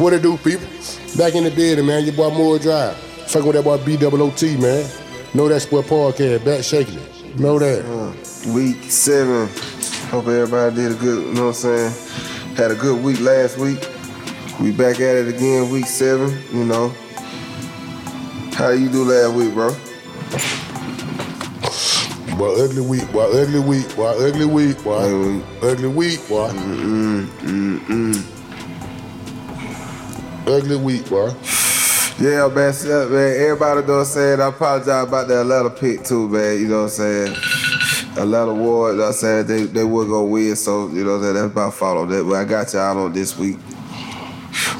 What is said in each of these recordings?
What it do, people? Back in the building, man. Your boy Moore Drive. Fucking with that boy B-double-O-T, man. Know that sport podcast. Back shaking it. Know that. Uh, week seven. Hope everybody did a good, you know what I'm saying? Had a good week last week. We back at it again, week seven, you know. How you do last week, bro? Boy, ugly week, boy, ugly week, boy, ugly week, boy, Ugly week. boy, Mm, mm, mm. Ugly week, boy. Yeah, man, so, man. Everybody know what I'm saying. I apologize about the Atlanta pick too, man. You know what I'm saying? Atlanta Ward, you know what I'm saying, they they were gonna win, so you know what I'm saying, that's my fault on that. But I got y'all on this week.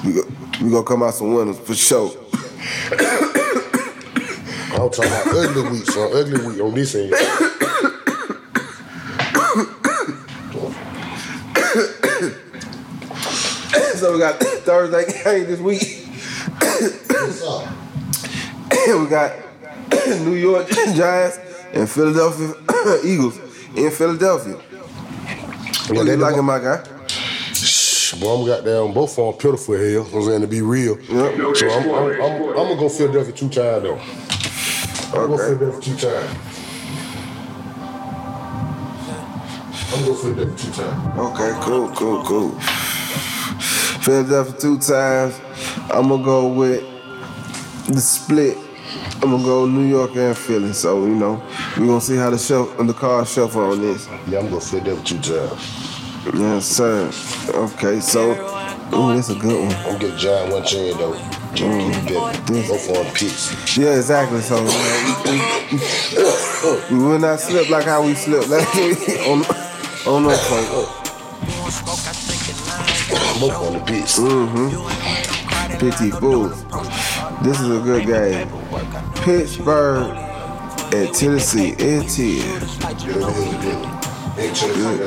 We go, we gonna come out some winners for sure. I'm talking about ugly week, son. Ugly week on this end. so we got Thursday game this week. What's up? we got New York Giants and Philadelphia Eagles in Philadelphia. What Yeah, you they liking, my guy? Boy, I'm got down both on pitiful hell. You know what I'm saying to be real. Yep. So I'm, I'm, I'm, I'm gonna go Philadelphia two times though. I'm gonna go Okay. Philadelphia two times. I'm gonna go Philadelphia two times. Okay, cool, cool, cool. Philadelphia two times. I'm gonna go with the split. I'm gonna go New York and Philly. So you know, we're gonna see how the shuffle, the car shuffle on this. Yeah, I'm gonna go Philadelphia two times. Yes, sir. Okay, so ooh, that's a good one. I'm gonna get Giant one chance though. Mm. Both of them picks. Yeah, exactly. So you know, we, we, we will not slip like how we slipped last week on on the point. Both of them picks. Mm-hmm. Pity Bulls. This is a good game. Pittsburgh at Tennessee. It is. Good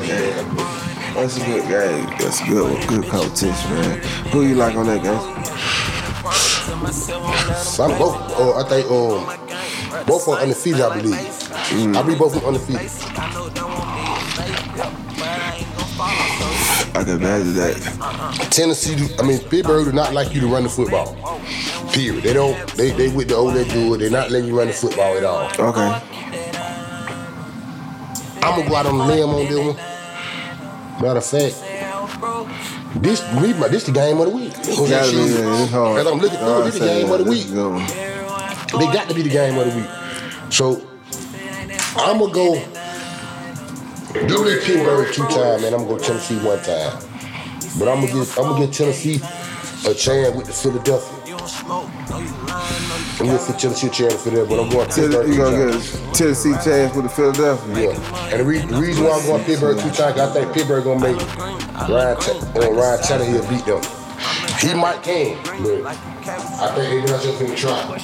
game. That's a good game. That's a good one. Good competition, man. Who you like on that game? So I'm both. Uh, I think um, both are undefeated. I believe. I believe both of them undefeated. I can imagine that. Tennessee, do- I mean Pittsburgh do not like you to run the football. Period. They don't. They they with the old they good. They're not letting you run the football at all. Okay. I'm gonna go out on the limb on this one. Matter of fact, this me, this the game of the week. Yeah, it's hard. As I'm looking through, it, this the game of the week. That's a good one. They got to be the game of the week. So I'm gonna go. Give me Pittsburgh two times, man. I'm gonna go Tennessee one time. But I'm gonna get I'm gonna give Tennessee a chance with the Philadelphia. I'm gonna get Tennessee a chance with Philadelphia, but I'm going Pittsburgh two times. get Tennessee chance with the Philadelphia? Yeah. And the, re- the reason why I'm going Pittsburgh two times, I think Pittsburgh gonna make Ryan, T- uh, Ryan Tannehill beat them. He might can, but I think they not just gonna try.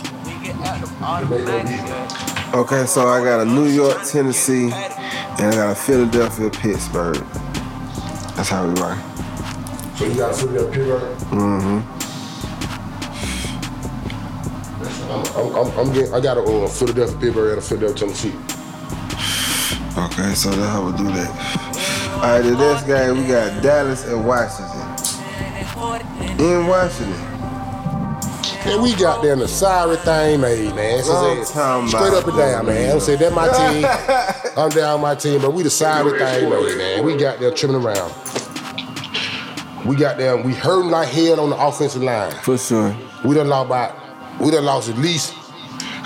They gonna beat them. Okay, so I got a New York, Tennessee, and I got a Philadelphia, Pittsburgh. That's how we rock. So you got put up Pittsburgh. Mm-hmm. I'm, I'm, I'm, I'm getting, I got a uh, Philadelphia Pittsburgh and a Philadelphia Tennessee. Okay, so that's how we do that. All right, the next game we got Dallas and Washington. In Washington. And we got there in the sorry thing made, man. So Long say, straight up and down, back. man. I'm say that my team. I'm down my team, but we the sorry thing made, man. We got there trimming around. We got there, we hurting like hell on the offensive line. For sure. We done lost about, we done lost at least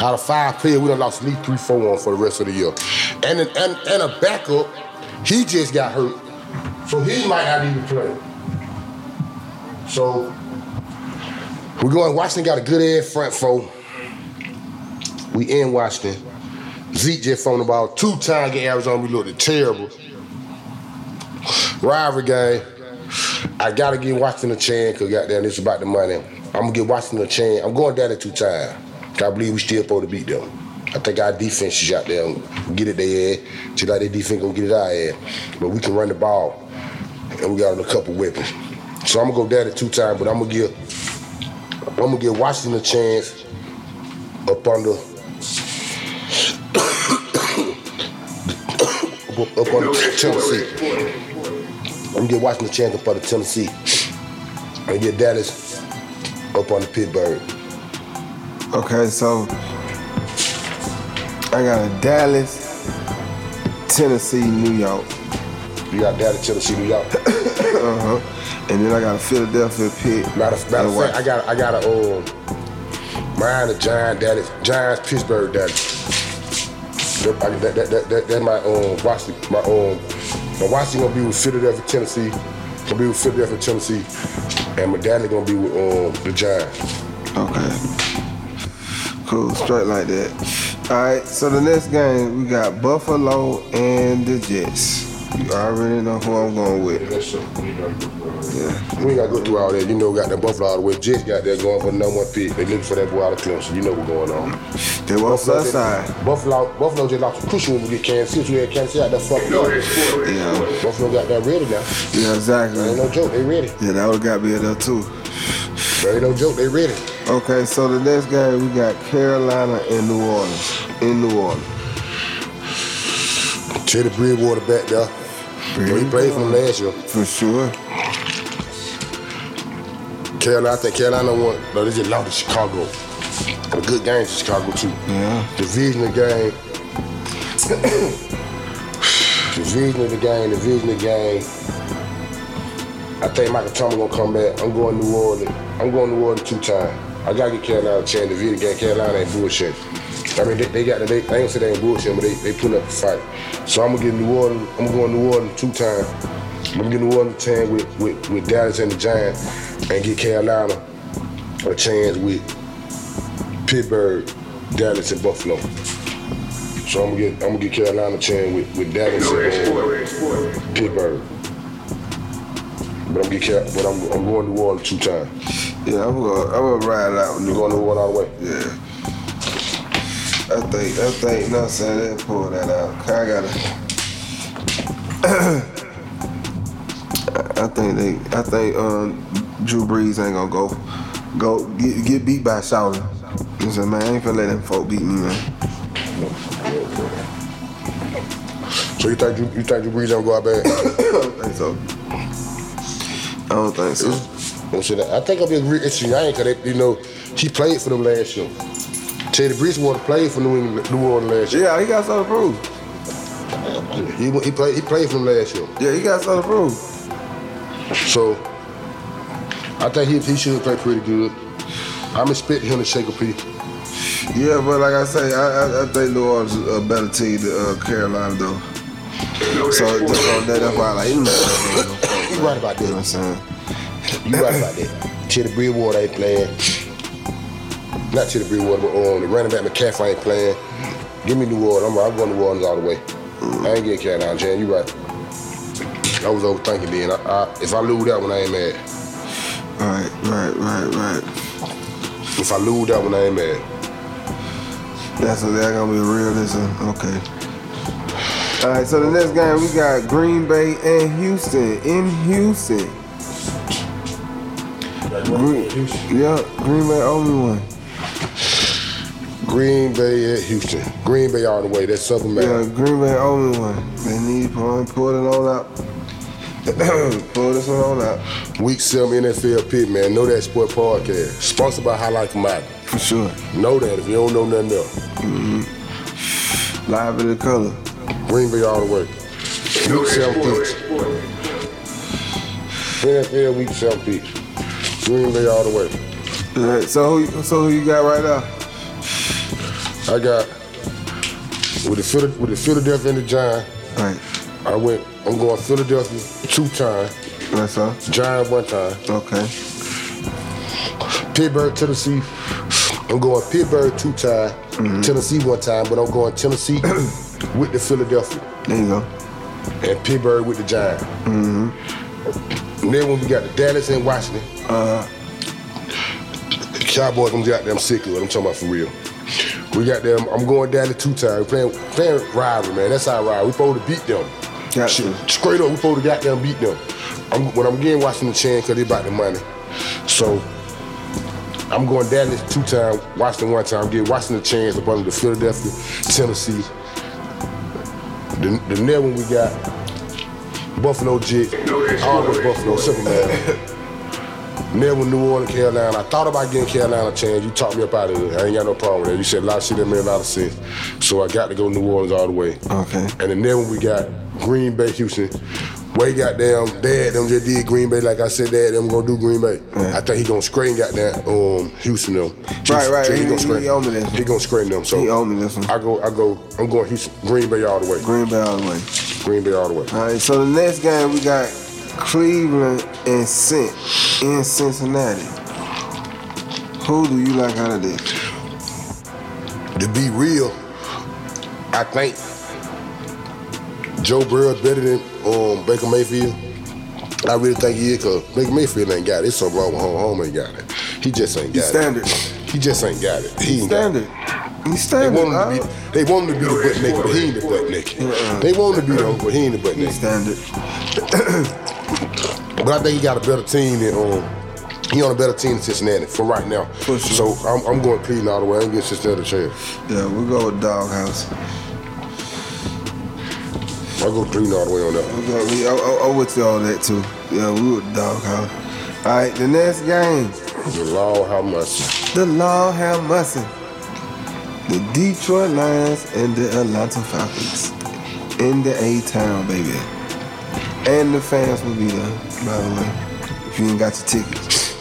out of five players, we done lost at least three, four on for the rest of the year. And and and a backup, he just got hurt, so he might not even play. So we going. Washington got a good ass front four. We in Washington. Zeke just the ball two times against Arizona. We looked terrible. Rivalry game. I gotta give Washington a chance because goddamn is about the money. I'm gonna give Washington a chance. I'm going down there two times. I believe we still supposed to beat them. I think our defense is out there get it their ass. Just like their defense gonna get it our ass. But we can run the ball. And we got a couple weapons. So I'm gonna go down there two times, but I'm gonna give I'm gonna give Washington a chance up under up, up under Tennessee. I'm gonna give Washington a chance up under Tennessee. And get Dallas up on the Pittsburgh. Okay, so I got a Dallas, Tennessee, New York. You got Dallas, Tennessee, New York. Uh huh. And then I got a Philadelphia Pitt. Matter, matter of fact, I got I got a um, mine the Giant Dallas, Giants, Pittsburgh Dallas. That, I- that, that, that, that, that's my um Washington, my um, my Washington gonna be with Philadelphia, Tennessee. Gonna be with Philadelphia, Tennessee, and my daddy gonna be with um the Giants. Okay. Cool, straight like that. All right, so the next game we got Buffalo and the Jets. You already know who I'm going with. Yeah. We ain't gotta go through all that. You know, we got the Buffalo all the way. Jets got there going for the number one pick. They looking for that boy out of Clemson. You know what's going on. They want Buffalo, south side. Buffalo, Buffalo just lost a crucial when we get Kansas City. We had Kansas City out there fucking. Yeah. Buffalo got that ready now. Yeah, exactly. Ain't exactly. no joke, they ready. Yeah, that would have got me there too. There ain't no joke, they ready. Okay, so the next game we got Carolina and New Orleans. In New Orleans. Teddy Bridgewater back there. He played for them last year. For sure. Carolina, I think Carolina won. No, they just lost to Chicago. A good game to Chicago too. Yeah. Divisional game. division of the game, division of the game. I think Michael Thomas gonna come back. I'm going New Orleans. I'm going New Orleans two times. I gotta get Carolina a chance. Division game, Carolina ain't bullshit. I mean, they, they got the, they, I ain't gonna say they ain't bullshit, but they, they putting up a fight. So I'm gonna get New Orleans, I'm going to New Orleans two times. I'm gonna get New Orleans a chance with, with, with Dallas and the Giants and get Carolina a chance with Pittsburgh, Dallas, and Buffalo. So I'm gonna get I'm gonna get Carolina a chance with, with Dallas and uh, Pittsburgh. But I'm get but I'm I'm going to New Orleans two times. Yeah, I'm gonna I'm gonna ride it out with You New going to New Orleans all the way? Yeah. I think, I think, no, saying they pull that out. I gotta. I think they, I think um, Drew Brees ain't gonna go, go get, get beat by Shouter. He said, man, I ain't finna let them folk beat me, man. So you think Drew, you think Drew Brees don't go out bad? I don't think so. I don't think so. Don't say that. I think I'll be a issue. I ain't cause they, you know he played for them last year. Teddy Bridgewater played for New England, New Orleans last year. Yeah, he got something to prove. He he played he played for them last year. Yeah, he got something to prove. So I think he, he should play pretty good. I'm expecting him to shake a piece. Yeah, but like I say, I, I, I think New Orleans is a better team than uh, Carolina, though. So, so that, that's why I like, know, You right about you know what I'm that. saying? You right about that. Teddy Bridgewater ain't playing. Not Teddy Bridgewater, but um, the running back McCaffrey ain't playing. Give me New Orleans. I'm, I'm going New Orleans all the way. I ain't getting carried out, Jan. You right. I was overthinking then. I, I, if I lose that one, I ain't mad. Right, right, right, right. If I lose that one, I ain't mad. That's a, that gonna be a real this. Okay. All right, so the next game we got Green Bay and Houston in Houston. Green, yeah, Green Bay only one. Green Bay at Houston. Green Bay all the way. That's something, Yeah. Green Bay only one. They need to pull, pull it on out. pull this one on out Week 7 NFL Pit, man. Know that sport podcast. Sponsored by Highlight Commodity. for sure. Know that if you don't know nothing else. Mm-hmm. Live in the color. Green Bay all the way. Week 7 picks. NFL Week 7 picks. Green Bay all the way. All right, so who, so who you got right now? I got with the Phila- with the Philadelphia and the Giants. All right, I went. I'm going Philadelphia two times, that's all. Giants one time. Okay. Pittsburgh, Tennessee. I'm going Pittsburgh two times, Tennessee one time, but I'm going Tennessee with the Philadelphia There you go. and Pittsburgh with the Giants. And then when we got the Dallas and Washington, Uh, the Cowboys, I'm them sick of it. I'm talking about for real. We got them. I'm going Dallas two times. Playing playing rivalry, man. That's our rivalry. We supposed to beat them. Got Shit, you. Straight up, we supposed to goddamn beat them. I'm, when I'm getting Washington chance because they about the money. So I'm going Dallas two times, Washington one time. Get Washington a chance up under the Philadelphia, Tennessee. The, the next one we got Buffalo Jets. All the Buffalo, simple man. Never New Orleans, Carolina. I thought about getting Carolina a chance. You talked me up out of it. I ain't got no problem with that. You said a lot of shit that made a lot of sense. So I got to go New Orleans all the way. Okay. And then then when we got Green Bay, Houston. Way goddamn dad them just did Green Bay like I said dad them gonna do Green Bay. Yeah. I think he gonna screen goddamn um Houston them. Right, right. He, He- gonna he screen. owe me this. He gonna screen them. So He me this one. I go I go I'm going Houston Green Bay all the way. Green Bay all the way. Green Bay all the way. All right, so the next game we got Cleveland and Cent in Cincinnati. Who do you like out of this? to be real, I think Joe Burrow better than um, Baker Mayfield. I really think he is because Baker Mayfield ain't got it. It's something wrong with home. Home ain't got it. He just ain't got He's standard. it. He just ain't got it. He ain't got it. Standard. He's They standard. want him to be. They want him to be the butt naked, but he ain't the butt naked. Uh-uh. They want him to be though, but he ain't the butt He's naked. standard. But I think he got a better team than um. He on a better team than Cincinnati for right now. For sure. So I'm, I'm going Cleveland all the way. I'm getting Cincinnati a chance. Yeah, we'll go with Doghouse. I go Cleveland all the way on that. We go, we, I, I, I with you all that too. Yeah, we with Doghouse. All right, the next game, The law, how much? the Law How Mussin. The Detroit Lions and the Atlanta Falcons in the A-Town, baby. And the fans will be there, by the way, if you ain't got your tickets.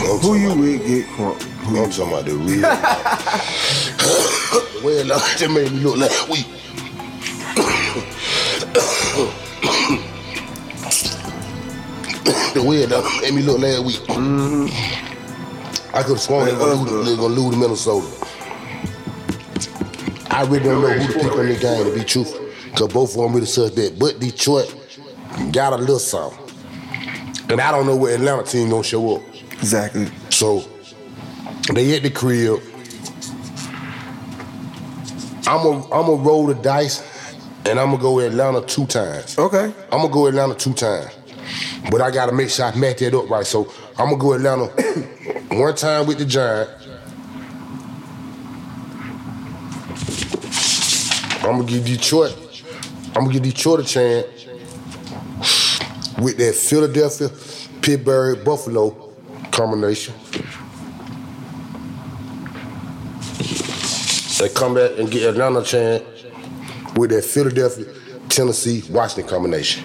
I'm Who you with get crunk? Who I'm talking about the real. well, no, that made me look last week. the way that made me look last week. I could have sworn they were gonna lose, gonna lose to Minnesota. I really don't know who to pick on this game to be truthful, because both of them really suspect. But Detroit got a little something. And I don't know what Atlanta team gonna show up. Exactly. So they at the crib. I'm gonna I'm gonna roll the dice, and I'm gonna go Atlanta two times. Okay. I'm gonna go Atlanta two times, but I gotta make sure I match that up right. So I'm gonna go Atlanta one time with the Giant. I'm gonna give Detroit. I'm gonna give Detroit a chance with that Philadelphia, Pittsburgh, Buffalo combination. They come back and get another chance with that Philadelphia, Tennessee, Washington combination.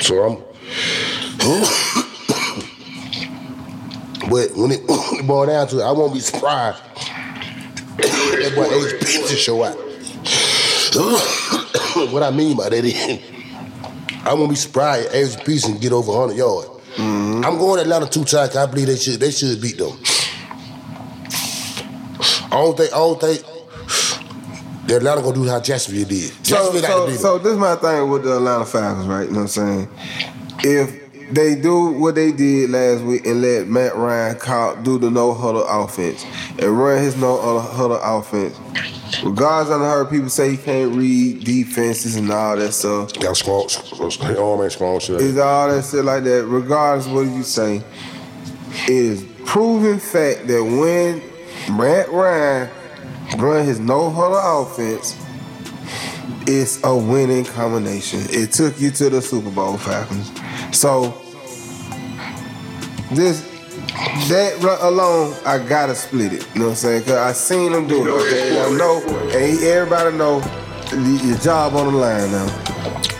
So I'm. but when it, when it boil down to it, I won't be surprised. that boy Ace Peterson show up. what I mean by that is, I won't be surprised if Ace Peterson get over 100 yards. Mm-hmm. I'm going to Atlanta two times. I believe they should. They should beat them. I don't think. I don't think. that Atlanta gonna do how Jacksonville did. So, Jacksonville so, them. so this is my thing with the Atlanta Falcons, right? You know what I'm saying? If they do what they did last week and let Matt Ryan call, do the no huddle offense and run his no huddle offense, regardless, I heard people say he can't read defenses and all that stuff. Got strong, arm and strong shit. Is all that shit like that. Regardless what you say, it is proven fact that when Matt Ryan run his no huddle offense, it's a winning combination. It took you to the Super Bowl Falcons. So this that ru- alone, I gotta split it. You know what I'm saying? Cause I seen him do it. Okay, and I know, and he, everybody know your job on the line now.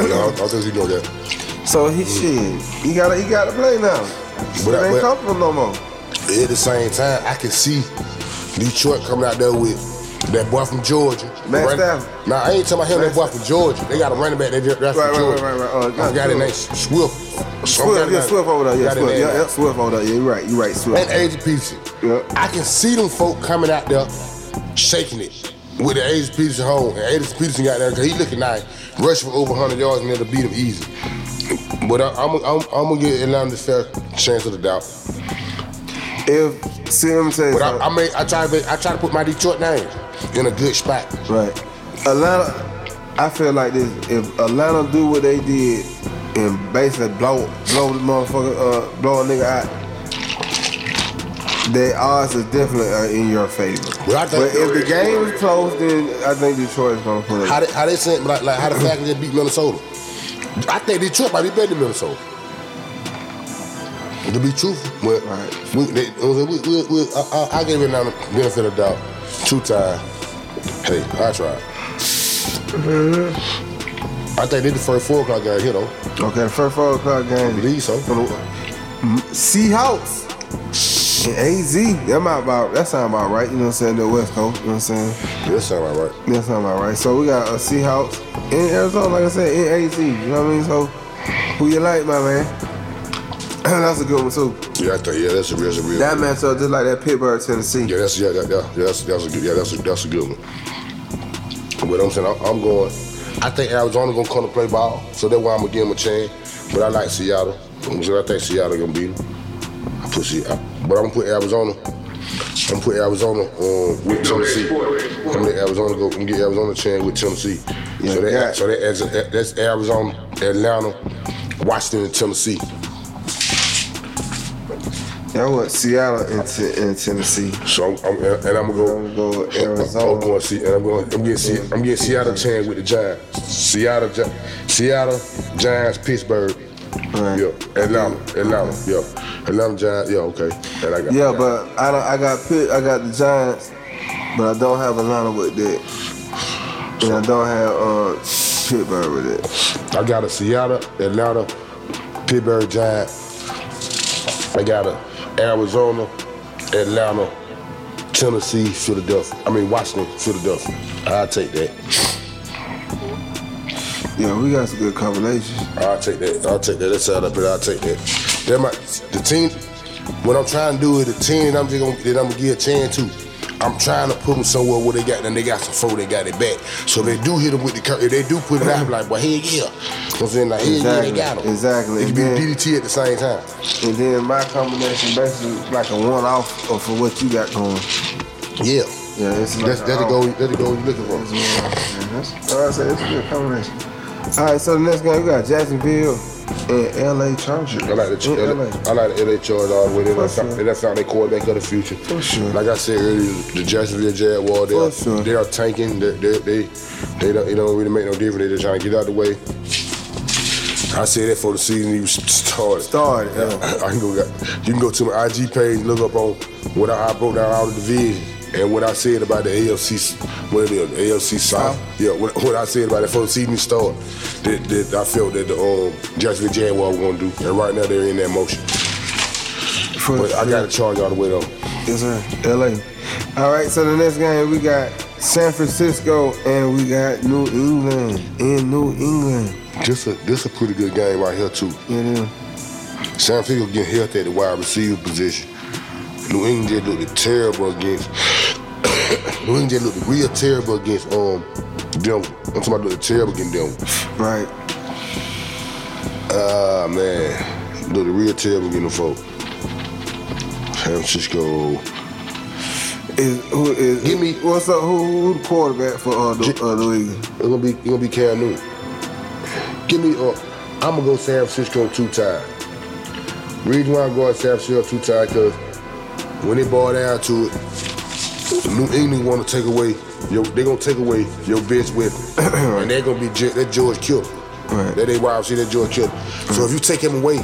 I, I think you know that. So he shit, he gotta he gotta play now. But it ain't comfortable no more. At the same time, I can see Detroit coming out there with that boy from Georgia. Stafford. Nah, I ain't talking about him, that boy from Georgia. They got a running back that just Right, from right, Georgia. right, right, right. Uh, I forgot his name, Swift. Swift, yeah, Swift over there. Yeah, Swift. Yeah, yeah, Swift over there. Yeah, you're right. You're right. Swift. And Peterson. Yeah. I can see them folk coming out there shaking it with the Adrian Peterson home. And Adrian Peterson got there because he looking nice, rushing for over 100 yards and they'll beat him easy. But I, I'm, I'm, I'm going to give Atlanta the fair chance of the doubt. If see tell you But I. I, made, I, try to, I try to put my Detroit name in a good spot. Right. Atlanta, I feel like this. If Atlanta do what they did and basically blow blow the motherfucker, uh, blow a nigga out, the odds are definitely uh, in your favor. Well, I think- but if the game is close, then I think Detroit's gonna put. How they, how they sent, like, like how the Falcons just beat Minnesota. I think Detroit might be better than Minnesota. To be truthful, but Right. we, they, we, we, we, we, I, I, I gave it now the benefit of the doubt. Two times. Hey, I tried. I think they the first four o'clock game here though. Okay, the first four o'clock I game. believe so. Seahawks and AZ. That might about that sound about right. You know what I'm saying? The West Coast. You know what I'm saying? Yeah, that sound about right. That sound about right. So we got a Seahawks in Arizona, like I said, in AZ. You know what I mean? So who you like, my man? That's a good one too. Yeah, I think yeah, that's a that's a real. That matchup just like that Pittsburgh, Tennessee. Yeah, that's yeah, that, that, yeah, that's that's a good yeah, that's a that's a good one. But I'm saying I'm, I'm going. I think Arizona gonna come to play ball, so that's why I'm gonna give them a chance. But I like Seattle. So I think Seattle gonna beat them. I put Seattle, but I'm gonna put Arizona. I'm gonna put Arizona um, with Tennessee. I'm gonna let Arizona go and get Arizona a chance with Tennessee. Yeah, so that yeah. so that, that's Arizona, Atlanta, Washington, and Tennessee. That was Seattle and, T- and Tennessee. So I'm, I'm and I'm gonna go. I'm gonna go Arizona. I'm going to see, and I'm going. I'm getting. See, I'm getting Seattle chance with the Giants. Seattle, Gi- Seattle, Giants, Pittsburgh. Right. Yeah, Atlanta, Atlanta. Yeah, Atlanta Giants. Yeah, okay. And I got. Yeah, I got- but I don't, I got Pitt, I got the Giants, but I don't have Atlanta with that, and I don't have uh, Pittsburgh with it. I got a Seattle, Atlanta, Pittsburgh Giants. I got a Arizona, Atlanta, Tennessee, Philadelphia. I mean Washington, Philadelphia. I'll take that. Yeah, we got some good combinations. I'll take that. I'll take that. That's out up here. I'll take that. That might the team. What I'm trying to do is the team I'm just gonna that I'm gonna give a chance to. I'm trying to put them somewhere where they got and they got some flow, they got it back. So they do hit them with the curve, if they do put it out, like, well, hell yeah. You know what I'm saying? Like, hell yeah, they got them. exactly. It can be then- DDT at the same time. And then my combination basically like a one-off of for what you got going. Yeah. Yeah, it's like That's, that's the goal, that's the goal you're looking for. one off, man. That's, so it's a good combination. All right, so the next game we got Jacksonville and LA Chargers. I like the LA. I like the LA Chargers all the way. They that's, sure. that's not their quarterback of the future. For sure. Like I said earlier, the Jacksonville Jaguars, they, are, sure. they are tanking. They they they, they don't, it don't really make no difference. They just trying to get out of the way. I said that for the season even started. Started, yeah. I can go. You can go to my IG page, look up on what I, I broke down all the divisions and what I said about the AFC, what it is, AFC South. Yeah, what, what I said about it before the season started. That, that I felt that the um, Jacksonville Jaguars were going to do, and right now they're in that motion. For But I got to charge all the way though. Yes, sir. LA. All right, so the next game we got San Francisco and we got New England in New England. This a this a pretty good game right here too. It is. San Francisco getting healthy at the wide receiver position. New England just looked terrible against. New England just looked real terrible against um Denver. I'm talking about looked terrible against Denver. Right. Ah man, looked real terrible against them folk. San Francisco. Is who is Give me- what's up? Who, who the quarterback for uh, the, uh, New England? It's gonna be it's gonna be Cam Newton. Give me uh I'm gonna go San Francisco two times. Reason why I'm going San Francisco two times because when they boil down to it, New England want to take away your they gonna take away your bitch with, and they're gonna be that George Kittle. Right. That they wide receiver, that George Kittle. So if you take him away,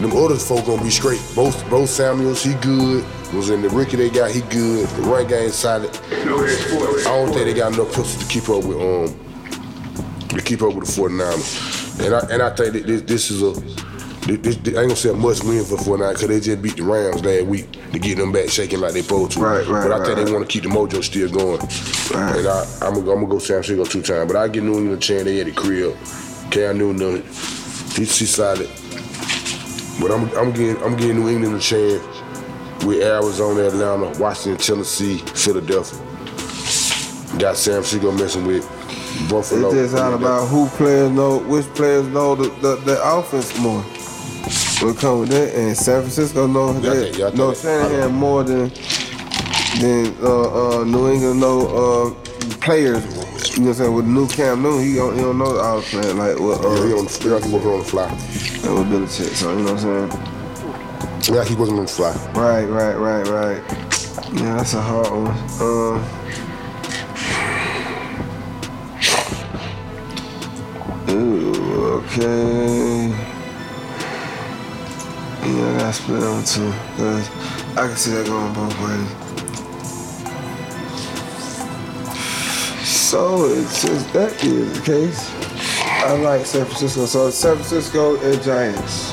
them other folk gonna be straight. Both both Samuels, he good. Was in the rookie they got, he good. The right run game solid. I don't think they got enough pieces to keep up with um to keep up with the 49ers. And I and I think that this, this is a this, this, I ain't gonna say a must win for the 49ers because they just beat the Rams last week to get them back shaking like they supposed to. Right, right, But I think right. they want to keep the mojo still going. Right. And I, I'm, gonna, I'm gonna go San Francisco two times. But I get New England a chance. They at the crib. Cam Newton, he's, he's solid. But I'm, I'm getting I'm getting New England a chance with Arizona, Atlanta, Washington, Tennessee, Philadelphia. Got San Francisco messing with Buffalo. It's just all about who players know, which players know the, the, the offense more. We come with that, and San Francisco know Yeah, that. think- yeah, I know Shanahan more than than uh, uh, New England know uh, players. You know what I'm saying? With new Cam Newton, he don't, he don't know all the players like what uh, Yeah, he on the, he keep working on the fly. Belichick. So you know what I'm saying? To keep working on the fly. Right, right, right, right. Yeah, that's a hard one. Um, ooh, okay. Yeah, I gotta split them too. Cause I can see that going both ways. So it's just that is the case. I like San Francisco. So San Francisco and Giants.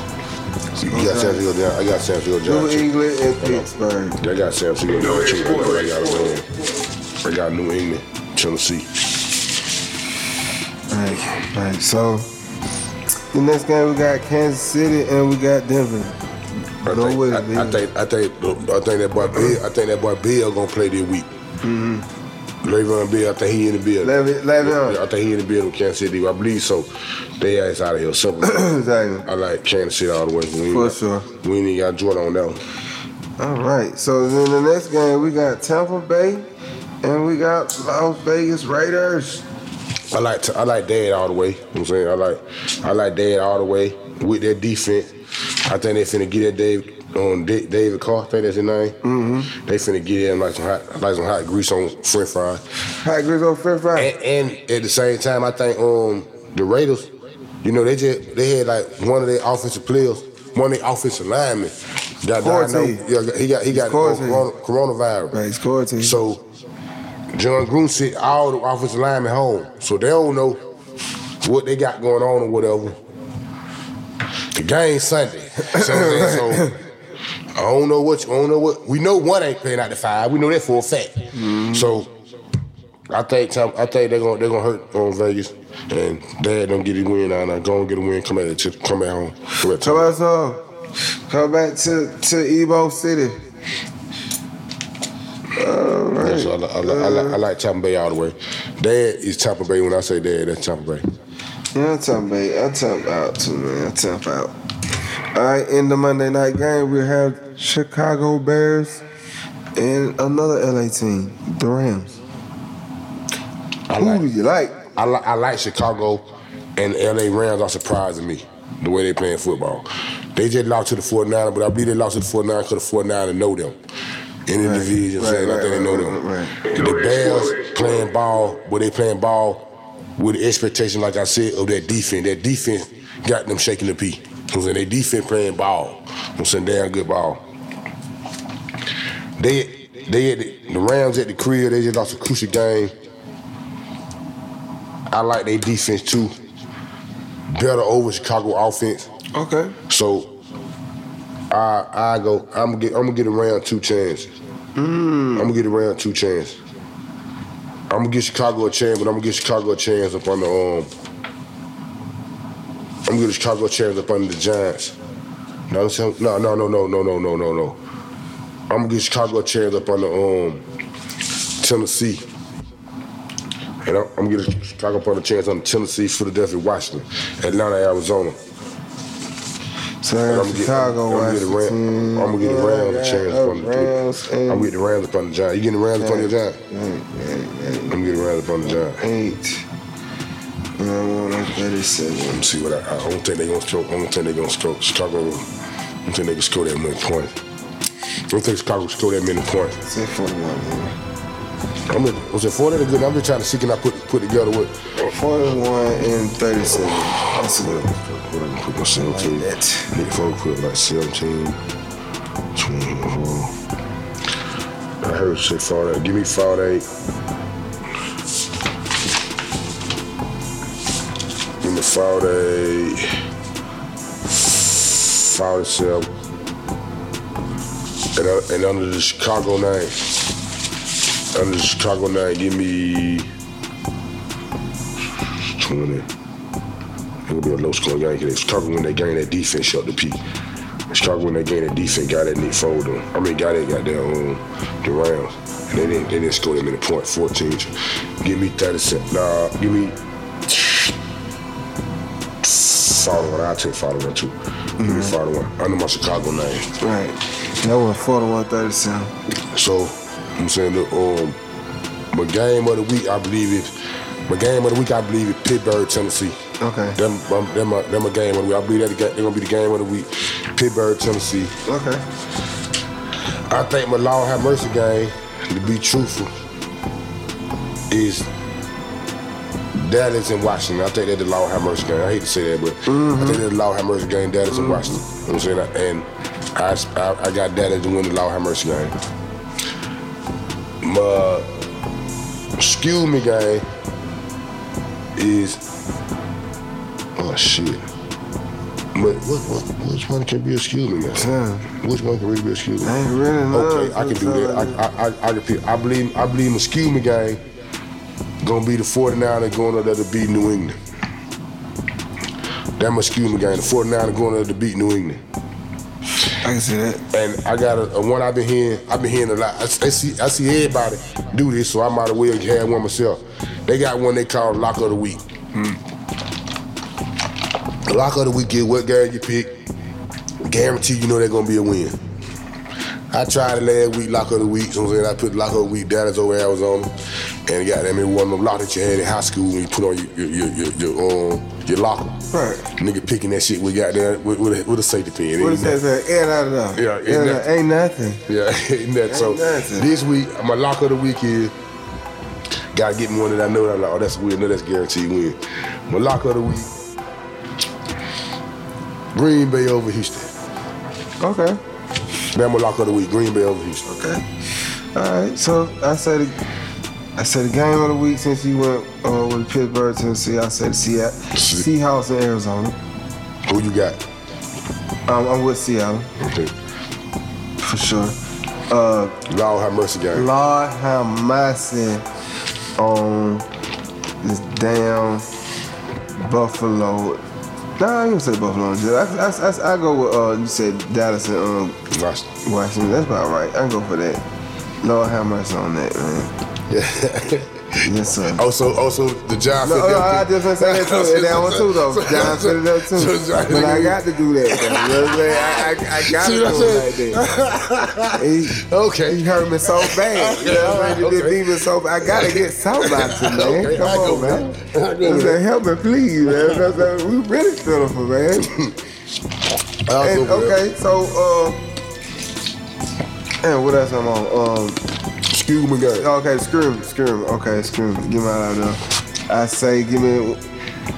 You got San Francisco down. I got San Francisco New down. too. England and Pittsburgh. I got San Francisco down too. I got a win. I got New England, Tennessee. Right, right. So the next game we got Kansas City and we got Denver. I No think, way, I, I think I think I think that boy Bell I think that boy Bell gonna play this week. Mm-hmm. Le'Veon Bell, I think he in the bill. Levy, Le'Veon. I think he in the bill with Kansas City. I believe so. They ass out of here. Simple. exactly. I like Kansas City all the way. We For got- sure. We ain't even got Jordan on that one. All right. So then the next game we got Tampa Bay and we got Las Vegas Raiders. I like I like Dad all the way. You know what I'm saying I like I like Dad all the way with their defense. I think they finna get that Dave on Da- David Carr. I think that's his name. Mm-hmm. They finna get him like some hot like some hot grease on French fries. High Grizz on fifth round. And, and at the same time, I think um the Raiders, you know, they just they had like one of their offensive players, one of their offensive linemen. Got Quarantine. diagnosed- yeah, he got he got Quarantine. corona, coronavirus. Right, to you. So Jon Gruden sent all the offensive linemen home, so they don't know what they got going on or whatever. The game Sunday, so, so I don't know what I don't know what we know. One ain't playing out the five. We know that for a fact. Mm-hmm. So I think I think they're gonna they're gonna hurt on Vegas, and Dad don't get a win there. Go and get a win. Come at it. Come at home. Come at Come back so uh, come back to to Ebo City. Yeah, so I, I, li- I, li- I like Tampa Bay all the way. Dad is Tampa Bay. When I say Dad, that's Tampa Bay. Yeah, I'm talking about. I'm talking out too, man. I'm talking out. All right, in the Monday night game, we have Chicago Bears and another LA team, the Rams. I Who like do you like? I, li- I like Chicago and LA Rams are surprising me the way they playing football. They just lost to the 49ers, but I believe they lost to the 49ers because the 49ers know them. In the Right, division, right, saying I right, think they know them. right, right. The Bears playing ball, where they playing ball with the expectation, like I said, of that defense. That defense got them shaking the pee. I'm saying they defense playing ball. I'm saying damn good ball. They they at the, the Rams at the crib. They just lost a crucial game. I like their defense too. Better over Chicago offense. Okay. So I I go. I'm gonna get. I'm gonna get around two chances. I'm gonna get around two chances. I'm gonna get Chicago a chance, but I'm gonna get Chicago a chance up on the um. I'm gonna get Chicago a chance up under the Giants. No, no, no, no, no, no, no, no, no, no. I'm gonna get Chicago a chance up on the um Tennessee. And I'm, I'm gonna get Chicago up on the chance on Tennessee, Philadelphia, Washington, Atlanta, Arizona. So And I got Chicago, I'm gonna the Rams. Washington. I'm gonna get the Rams a Yeah, chance uh, the. I'm gonna get the Rams upon the Giants. You getting the Rams upon the Giants? I'm gonna get the Rams upon the Giants. eight. And I want a 37. Let me see what I. I don't think they gonna score. I don't think they gonna score. Chicago. I don't think they can score that many points. I don't think Chicago can score that many points. Say 41, man. I'm just, was it 40 or good? I'm just trying to see can I put put together what. 41 and 37. That's good can put my 17. Like. Nick Folk like 17, 24. I heard say 48. Give me 48. Give me 48. 47. And, uh, and under the Chicago name, under the Chicago name, give me 20. It will be a low scoring game because Chicago when they gain that defense shut the peak. Chicago when they gain that defense got that Nick Foden. I mean got that got their um, the Rams. And they didn't they didn't score that many points, 14. Give me 37. Nah, give me 41. I'll take 41 too. Give me 41. Under my Chicago name. Right. That was 41 37. So I'm saying the um my game of the week I believe it. my game of the week I believe it, Pittsburgh, Tennessee. Okay. Them, um, them, my, them a game of the week. I believe that they're gonna be the game of the week. Pittsburgh, Tennessee. Okay. I think my Lord have mercy game, to be truthful, is Dallas and Washington. I think they're the Lord have mercy game. I hate to say that, but I think they're the Lord have mercy game. Dallas and Washington. You know what I'm saying? And I, I, I got Dallas to win the Lord have mercy game. My excuse me game is oh shit. But what, what, which one can be excuse me, man? Yeah. Which one can really be excuse me? I ain't really. Okay, I can do that. I, I, I, I can. I believe, I believe Muscuma game gonna be the 49ers going up there to beat New England. That Muscuma game, the 49ers going up there to beat New England. I can see that. And I got a, a one I've been hearing. I've been hearing a lot. I, I see, I see everybody do this, so I might as well have one myself. They got one they call Lock of the Week. Hmm. The Lock of the Week is what game you pick. Guarantee you know they're gonna be a win. I tried it last week, Lock of the Week. So I'm saying I put Lock of the Week Dallas over Arizona, and got them in one of them lock that you had in high school when you put on your your your, your, your um your locker. Right. Nigga picking that shit with goddamn with, with, a, with a safety pin. What is that? Say? Air out of there. Yeah, Air isn't out- ain't nothing. Yeah, ain't that so? nothing. This week, my lock of the week is gotta get me one that I know that I'm like, oh, that's a win, no, that's guaranteed win. My lock of the week, Green Bay over Houston. Okay. My lock of the week, Green Bay over Houston. Okay. All right. So I said I said the game of the week since you went uh, with Pittsburgh, Tennessee. I said Seattle, Se- Seahawks in Arizona. Who you got? Um, I'm with Seattle Okay. for sure. Uh, Lord have mercy, gang. Lord have mercy on this damn Buffalo. Nah, I ain't gonna say Buffalo. I, I, I, I go with uh, you said Dallas and um, Washington. Washington. That's about right. I go for that. Lord have mercy on that, man. Yes, sir. Also, also the Giants. No, no, I just want to say that too. That one too, though. John said it up too. So- But I got to do that. Though. You know what I'm saying? I, I, I got See to do it like that. He, Okay. he hurt me so bad. You know what I'm saying? Okay. He so bad. I got to get out you, man. Okay, Come I on, man. that. I said, help me, please, man. We really pitiful, man. I'll And, okay, so, uh, and what else I'm on? Um, Excuse me, gang. Okay, scream, scream. Okay, scream. Give me out of there. I say, give me.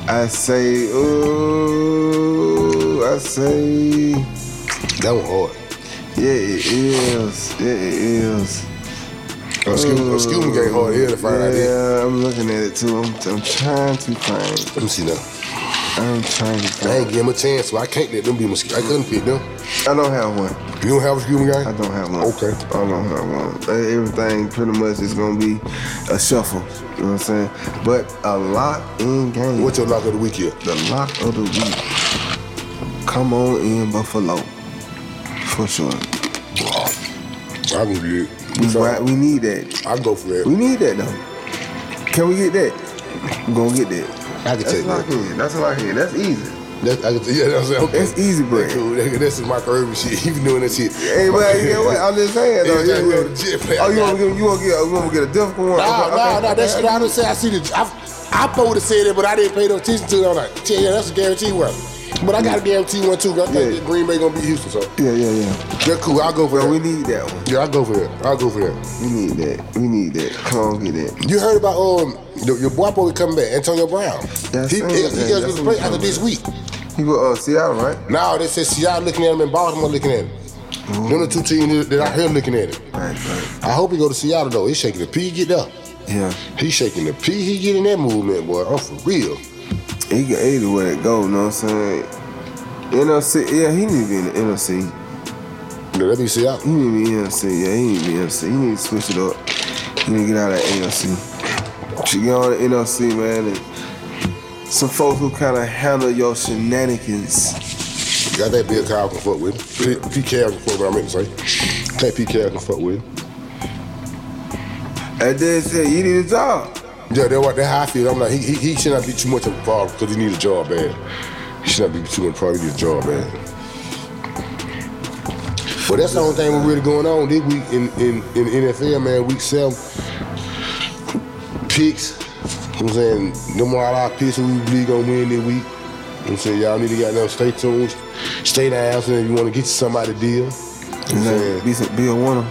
I say, ooh. I say, That one hard. yeah, it is. Yeah, it is. Excuse, me, gang hard here to find out. Yeah, I'm looking at it too. I'm, I'm trying to find. Let me see now. I'm trying to I ain't give him a chance, so I can't let them be mosquitoes. I couldn't pick them. I don't have one. You don't have a excuse me, gang? I don't have one. Okay. I don't have one. Uh, everything pretty much is gonna be a shuffle. You know what I'm saying? But a lot in game. What's your lock of the week here? the lock of the week. Come on in Buffalo. For sure. I can do it. We, So, right, we need that. I go for that. We need that though. Can we get that? We're gonna get that. I can That's take lock that. in. That's lock in. That's easy. That, I can, yeah, that's okay. That's easy bread. That's cool. That- That's my Irvin shit. He been doing that shit. Hey, but you know what? I'm just saying though. Yeah, yeah. gym, play, Oh, you want to get you want to get you want to get a difficult one? Nah, Okay, nah, okay, nah. That's okay. what I just say. I see the. I, I supposed to say that, but I didn't pay no attention to it. I'm like, yeah, yeah, that's a guarantee one. But I got a guarantee one too. I think Yeah. Green Bay gonna beat Houston, so Yeah, yeah, yeah. They're cool. I'll go for Well, that. we need that one. yeah, I'll go for that. I'll go for that. We need that. We need that. Come on, get that. You heard about um your, your boy boy coming back, Antonio Brown. Yeah, I he seen he, that. he That's just what was playing after this week. He go uh, Seattle, right? Now they said Seattle looking at him and Baltimore looking at him. Them the two teams that I hear looking at him. Right, right. I hope he go to Seattle though. He's shaking the P, get up. Yeah. He shaking the P, he getting that movement, boy. I'm for real. He can either way it go, you know what I'm saying? NFC, yeah, he need to be in the let me see out. He need to be in the NFC, yeah, he need to be in the NFC. He need to switch it up. He need to get out of the AFC. Should get on the NFC, man, and some folks who kind of handle your shenanigans. Got that Bill Kyle can fuck with PK can fuck with I meant to say. That PK can fuck with. And then say, you need a job. Yeah, that's what that's how I feel. I'm like, he, he, he should not be too much involved because he need a job bad. He should not be too much probably need a job bad. But that's the only thing we're really going on this week in, in, in NFL, man. Week seven. Picks. You know what I'm saying? Them all our picks we believe gonna win this week. You know I'm saying? Y'all need to get them stay tuned. Stay down so if you want to get you somebody deal. You know what I'm saying? Be, be a winner.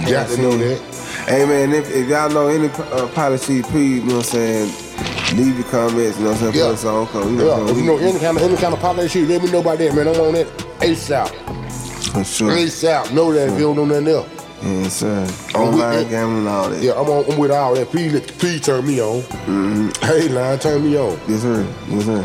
You got to know that. Hey man, if, if y'all know any uh, policy, please, you know what I'm saying, leave your comments. You know what I'm saying? Yeah. Put us on. Cause, you know, Yeah, what if I'm you know any kind of any kind of shit, let me know about that, man. I'm on that ASAP. for sure. ASAP. Know that if you don't know nothing else. Yes, sir. I'm Online gambling all that. Yeah, I'm on. I'm with all that. Please, let- please turn me on. Mm-hmm. Hey, line, turn me on. Yes, sir. Yes, sir.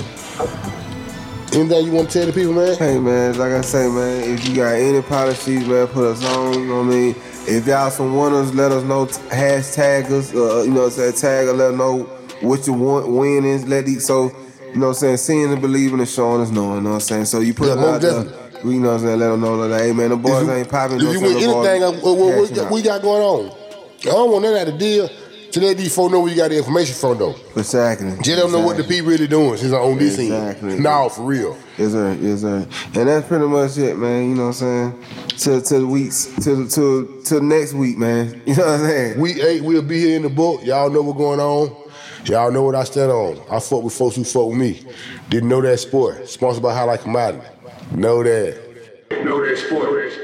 Anything you want to tell the people, man? Hey man, like I say, man, if you got any policies, man, put us on. You know what I mean? If y'all some winners, let us know. T- hashtag us. Uh, you know what I'm saying? Tag us. Let us know what you want winnings. Let these so. You know what I'm saying? Seeing and believing and showing us knowing. You know what I'm saying? So you put Yeah, it out there. We you know what I'm saying? Let them know that hey man, the boys you- ain't popping. If you boys anything, uh, what, what, out. we got going on, I don't want none of that deal. To let these folks know where you got the information from, though. Exactly. Just let them know what the Exactly. people really doing since I'm on this Exactly. end. No, for real. Yes, sir. Yes, sir. And that's pretty much it, man. You know what I'm saying? To to the weeks to to to next week, man. You know what I'm saying? Week eight, we'll be here in the book. Y'all know what's going on. Y'all know what I stand on. I fuck with folks who fuck with me. Didn't know that sport. Sponsored by Highlight Commodity. Know that. Know that. Know that. Know that sport.